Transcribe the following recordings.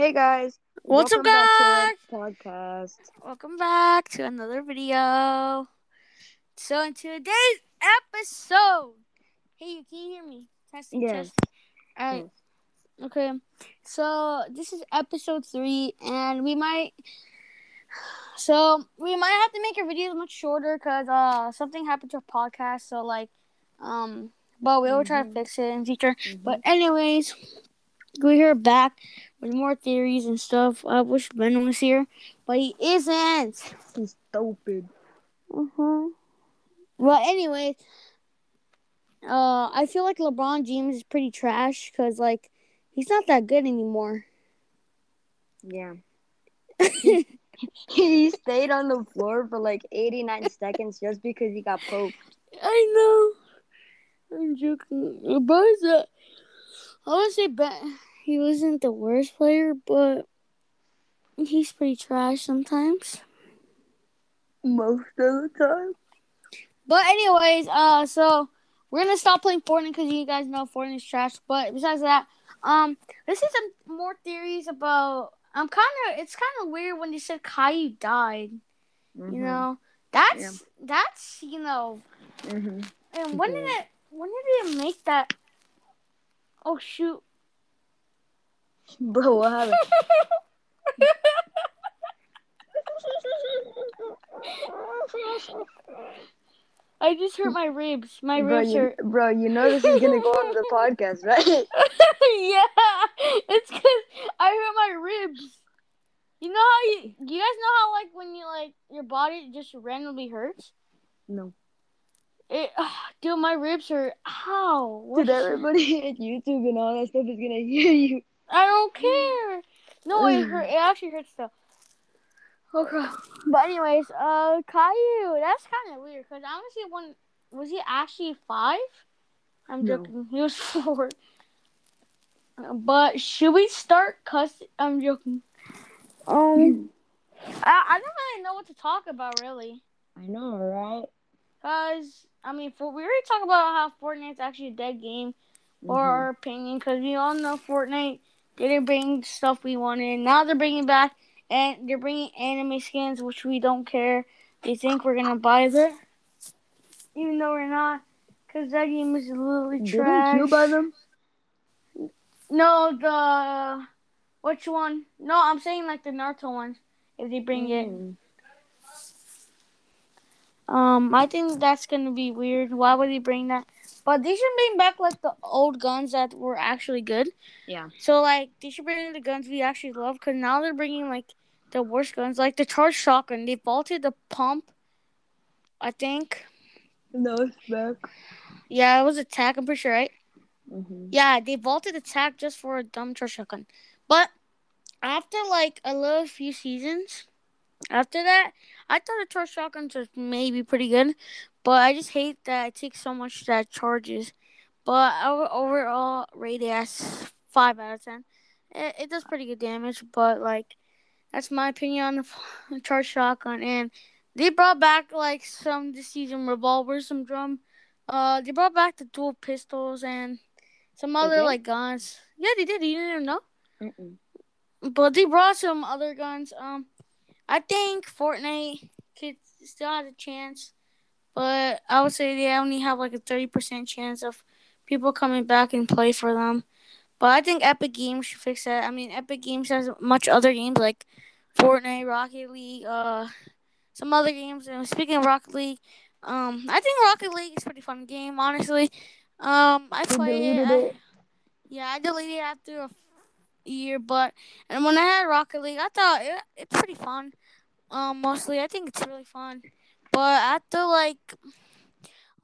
Hey guys, What's up, welcome back guys? to podcast. Welcome back to another video. So in today's episode, hey, you can you hear me? Testing, Yes. testing. All right. Okay. So this is episode three, and we might. So we might have to make our videos much shorter because uh something happened to our podcast. So like, um, but we will try to Mhm. fix it in future. Mhm. But anyways, we're here back with more theories and stuff. I wish Ben was here, but he isn't. He's stupid. Uh-huh. Well, anyways, uh, I feel like LeBron James is pretty trash because like he's not that good anymore. Yeah. he stayed on the floor for like 89 seconds just because he got poked. I know. I'm joking. LeBron's a, I would say Ben. He wasn't the worst player, but he's pretty trash sometimes. Most of the time. But anyways, uh, so we're gonna stop playing Fortnite because you guys know Fortnite is trash. But besides that, um, this is some more theories about. I'm kind of. It's kind of weird when they said Caillou died. Mm-hmm. You know, that's that's you know. hmm And when did it? When did they make that? Oh shoot! Bro, what happened? I just hurt my ribs. My bro, ribs you, hurt. bro, you know this is gonna go on the podcast, right? yeah, it's because I hurt my ribs. You know how you, you guys know how like when you like your body just randomly hurts. No. It, dude, my ribs hurt. Ow! What Dude, everybody at YouTube and all that stuff is gonna hear you. I don't care. No, it hurt. It actually hurts though. Okay. But anyways, uh, Caillou, that's kind of weird because honestly, when was he actually five? I'm No. joking. He was four. But should we start cussing? I'm joking. Um, I, I don't really know what to talk about really, I know, right? Cause I mean, for, we already talked about how Fortnite's actually a dead game, or Mhm. our opinion, cause we all know Fortnite didn't bring stuff we wanted. Now they're bringing back, and they're bringing anime skins, which we don't care. They think we're gonna buy them, even though we're not, cause that game is literally Didn't trash. you buy them? No, the which one? No, I'm saying like the Naruto ones. If they bring it, Mm. Um, I think that's gonna be weird. Why would they bring that? But they should bring back like the old guns that were actually good. Yeah. So like they should bring the guns we actually love. Cause now they're bringing like the worst guns, like the charge shotgun. They vaulted the pump. I think. No, it's back. Yeah, it was attack. I'm pretty sure, right? Mm-hmm. Yeah, they vaulted attack just for a dumb charge shotgun. But after like a little few seasons, after that, I thought the charge shotguns was maybe pretty good. But I just hate that it takes so much that charges. But I would overall rate it as five out of ten. It, it does pretty good damage, but like that's my opinion on the charge shotgun. And they brought back like some this season revolvers, some drum. Uh, they brought back the dual pistols and some other like guns. Yeah, they did. You didn't know, Mm-mm. but they brought some other guns. Um, I think Fortnite could still have a chance, but I would say they only have like a thirty percent chance of people coming back and play for them. But I think Epic Games should fix that. I mean, Epic Games has much other games like Fortnite, Rocket League, uh, some other games. And speaking of Rocket League, um, I think Rocket League is a pretty fun game. Honestly, um, I You play it. I- it? yeah, I deleted it after a year, but and when I had Rocket League, I thought it, it's pretty fun. Um, mostly I think it's really fun, but after like,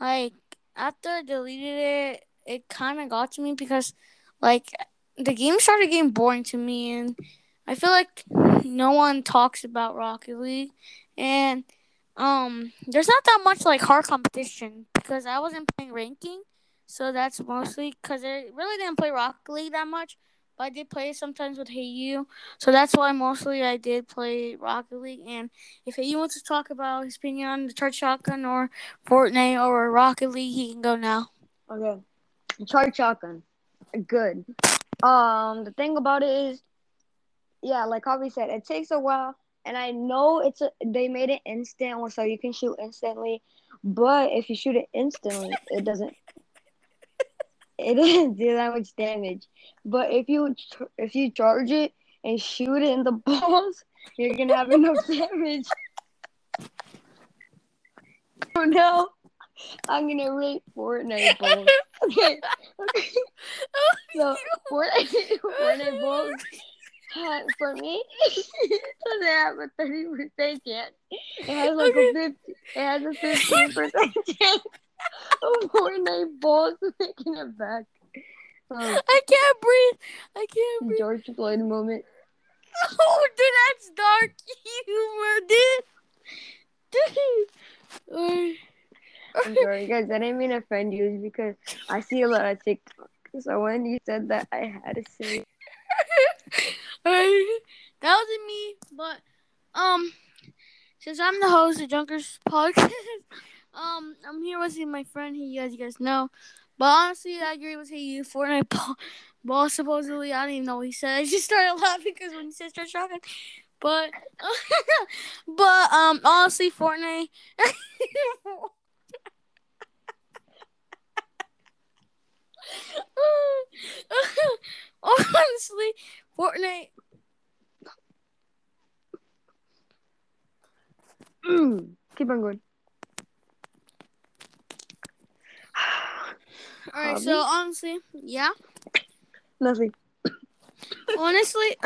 like after I deleted it, it kind of got to me because like the game started getting boring to me, and I feel like no one talks about Rocket League, and um, there's not that much like hard competition because I wasn't playing ranking. So that's mostly because I really didn't play Rocket League that much, but I did play sometimes with Hey You. So that's why mostly I did play Rocket League. And if Hey You wants to talk about his opinion on the Charge Shotgun or Fortnite or Rocket League, he can go now. Okay. Charge shotgun. Good. Um, the thing about it is, yeah, like Harvey said, it takes a while, and I know it's a, they made it instant, so you can shoot instantly. But if you shoot it instantly, it doesn't. It doesn't do that much damage. But if you if you charge it and shoot it in the balls, you're gonna have enough damage. Oh no! I'm gonna rate oh, Fortnite balls. Okay. okay. So Fortnite, Fortnite balls for me, it doesn't have a thirty percent chance. It has like Okay. a fifty. It has a fifteen percent chance of Fortnite balls making it back. Um, I can't breathe. I can't breathe. George Floyd moment. Oh, dude, that's dark humor, dude. Dude. I'm sorry, guys. I didn't mean to offend you. Because I see a lot of TikTok. So when you said that, I had to say. that wasn't me, but um, since I'm the host of Junkers podcast, um, I'm here with my friend. He, as you guys know, but honestly, I agree with you. Fortnite ball, ball. Supposedly, I don't even know what he said. I just started laughing because when he said start shocking, but but um, honestly, Fortnite. honestly, Fortnite Mm. Keep on going. All right, so honestly, yeah. Nothing. honestly,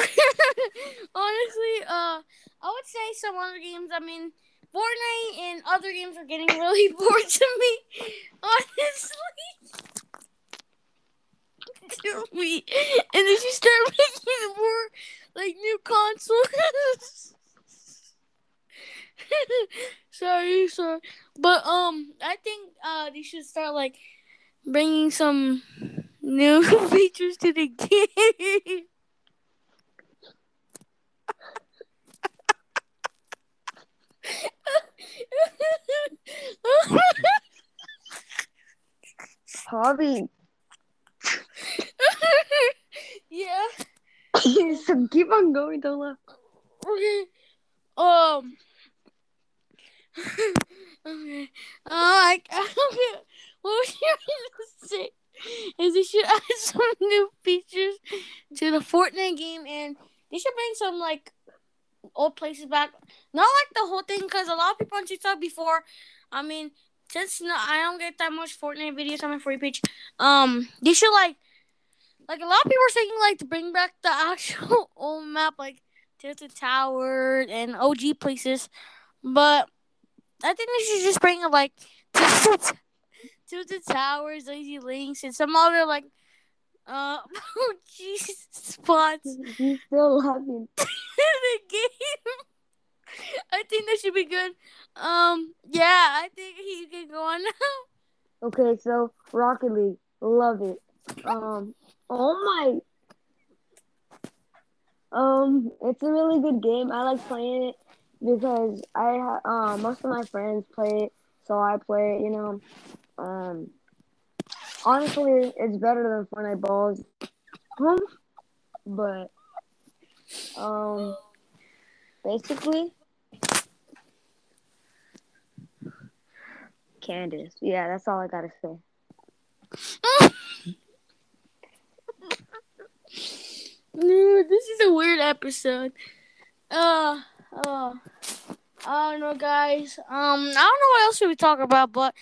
honestly, uh, I would say some other games. I mean, Fortnite and other games are getting really bored to me. Honestly, to me, and they should start making more like new consoles. sorry, sorry, but um, I think uh they should start like bringing some new features to the game. Hobby. yeah. so keep on going, don't laugh. Okay. Um. okay. Uh, I, okay. What was you gonna say? Is they should add some new features to the Fortnite game, and they should bring some like old places back. Not like the whole thing, because a lot of people on TikTok before. I mean, since no, I don't get that much Fortnite videos on my free page, um, they should like, like a lot of people are saying like to bring back the actual old map, like Tilted Tower and OG places, but I think they should just bring like Tilted Towers, Lazy Links, and some other like uh OG spots He's still laughing. in the game. I think that should be good. Um, yeah, I think he can go on now. Okay, so Rocket League, love it. Um, oh my. Um, it's a really good game. I like playing it because I ha- um most of my friends play it, so I play it. You know, um, honestly, it's better than Fortnite balls. Um, but um, basically, Candace. Yeah, that's all I gotta say. Dude, this is a weird episode. Uh, uh, I don't know, guys. Um, I don't know what else should we talk about, but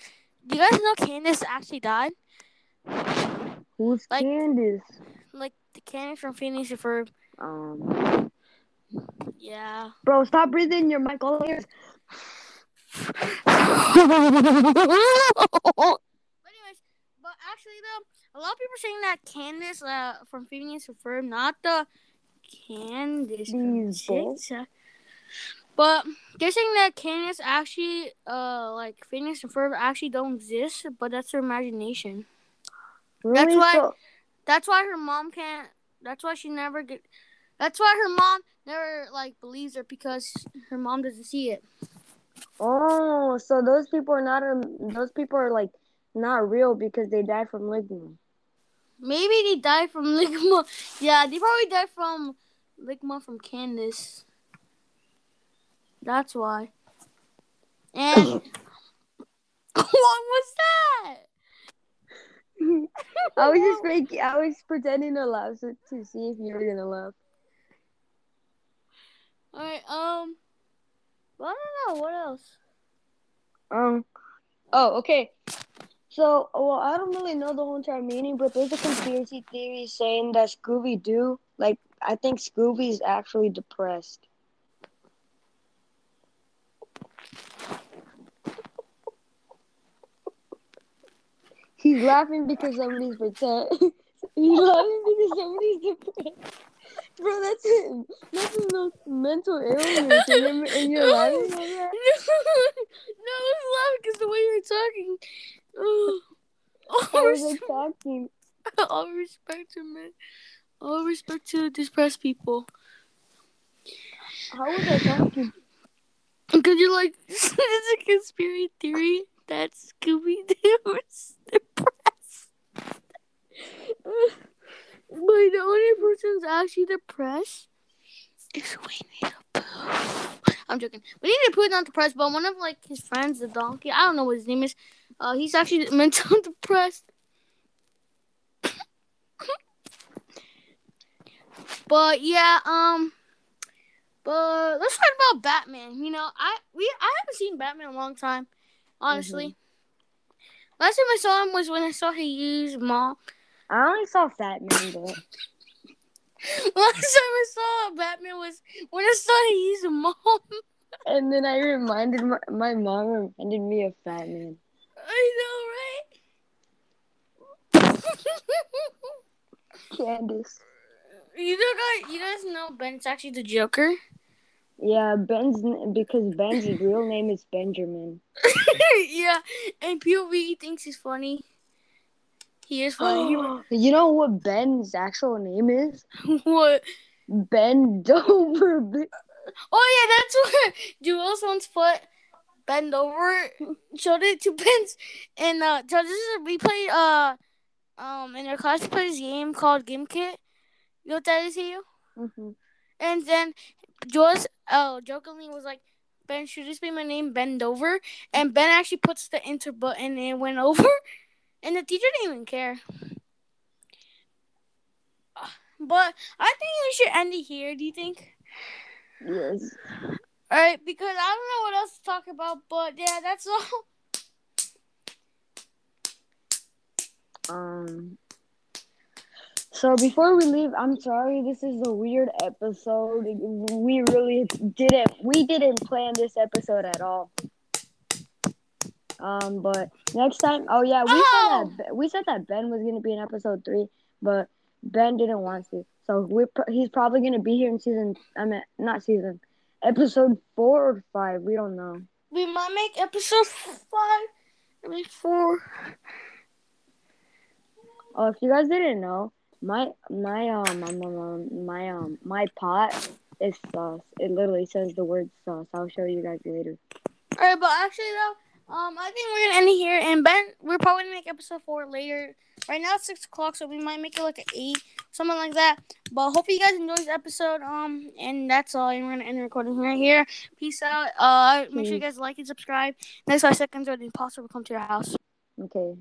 you guys know Candace actually died? Who's Like- Candace? Like the Candace from and Ferb. Um, Yeah. bro, stop breathing your mic all ears. but anyways, but actually though, a lot of people are saying that Candace uh, from and Ferb, not the Candace from These. TikTok. But they're saying that Candace actually, uh, like Phineas and Ferb actually don't exist, but that's her imagination. Really? That's why- So, That's why her mom can't. That's why she never get. That's why her mom never like believes her because her mom doesn't see it. oh, so those people are not. Um, those people are like not real because they died from ligma. Maybe they died from ligma. Yeah, they probably died from Ligma from Candace. That's why. And what was that? I was just making. I was pretending to laugh so, to see if you were gonna laugh. All right. Um. Well, I don't know what else. Um. Oh, okay. So, well, I don't really know the whole entire meaning, but there's a conspiracy theory saying that Scooby Doo, like, I think Scooby's actually depressed. He's laughing because somebody's pretend. He's laughing because somebody's depressed. Bro, that's it. That's a mental illness, and you're, and you're laughing at that. no, I was laughing because the way you were talking. Oh, How was I talking? all respect to men. All respect to depressed people. How was I talking? Because you're like, it's a conspiracy theory that Scooby Doo is depressed. but the only person who's actually depressed is Winnie the Pooh. I'm joking. Winnie the Pooh is not depressed, but one of like his friends, the donkey, I don't know what his name is. Uh, he's actually mentally depressed. but yeah, um, but let's talk about Batman. You know, I we I haven't seen Batman in a long time, honestly. Mm-hmm. Last time I saw him was when I saw he used mom. I only saw Fat Man, but Last time I saw Batman was when I saw he use mom. and then I reminded my, my mom reminded me of Fat Man. I know, right? Candace. you know, guys, you guys know Ben's actually the Joker. Yeah, Ben's because Ben's real name is Benjamin. yeah, and POV thinks he's funny. He is funny. you know what Ben's actual name is? what? Ben Dover. Oh yeah, that's what Jules once put bend over, showed it to Ben's, and uh, so this is we played uh, um, in our class we played this game called Gimkit. You know what that is, you? Mm-hmm. And then Jules, oh, jokingly was like, Ben, should this be my name, Bend Over? And Ben actually puts the enter button and it went over, and the teacher didn't even care. But I think we should end it here. Do you think? Yes. All right, because I don't know what else to talk about, but yeah, that's all. Um. So before we leave, I'm sorry. This is a weird episode. We really didn't. We didn't plan this episode at all. Um, but next time. Oh yeah, we Oh! said that we said that Ben was gonna be in episode three, but Ben didn't want to. So we are he's probably gonna be here in season. I mean, not season. Episode four or five. We don't know. We might make episode five, maybe four. Oh, if you guys didn't know, my my um my my, my um my pot is sauce. It literally says the word sauce. I'll show you guys later. All right, but actually though, um, I think we're gonna end it here. And Ben, we're probably gonna make episode four later. Right now it's six o'clock, so we might make it like an eight, something like that. But hope you guys enjoyed this episode. Um, and that's all. And we're gonna end the recording right here. Peace out. Uh, make sure you guys like and subscribe. Next five seconds, or the imposter will come to your house. Okay.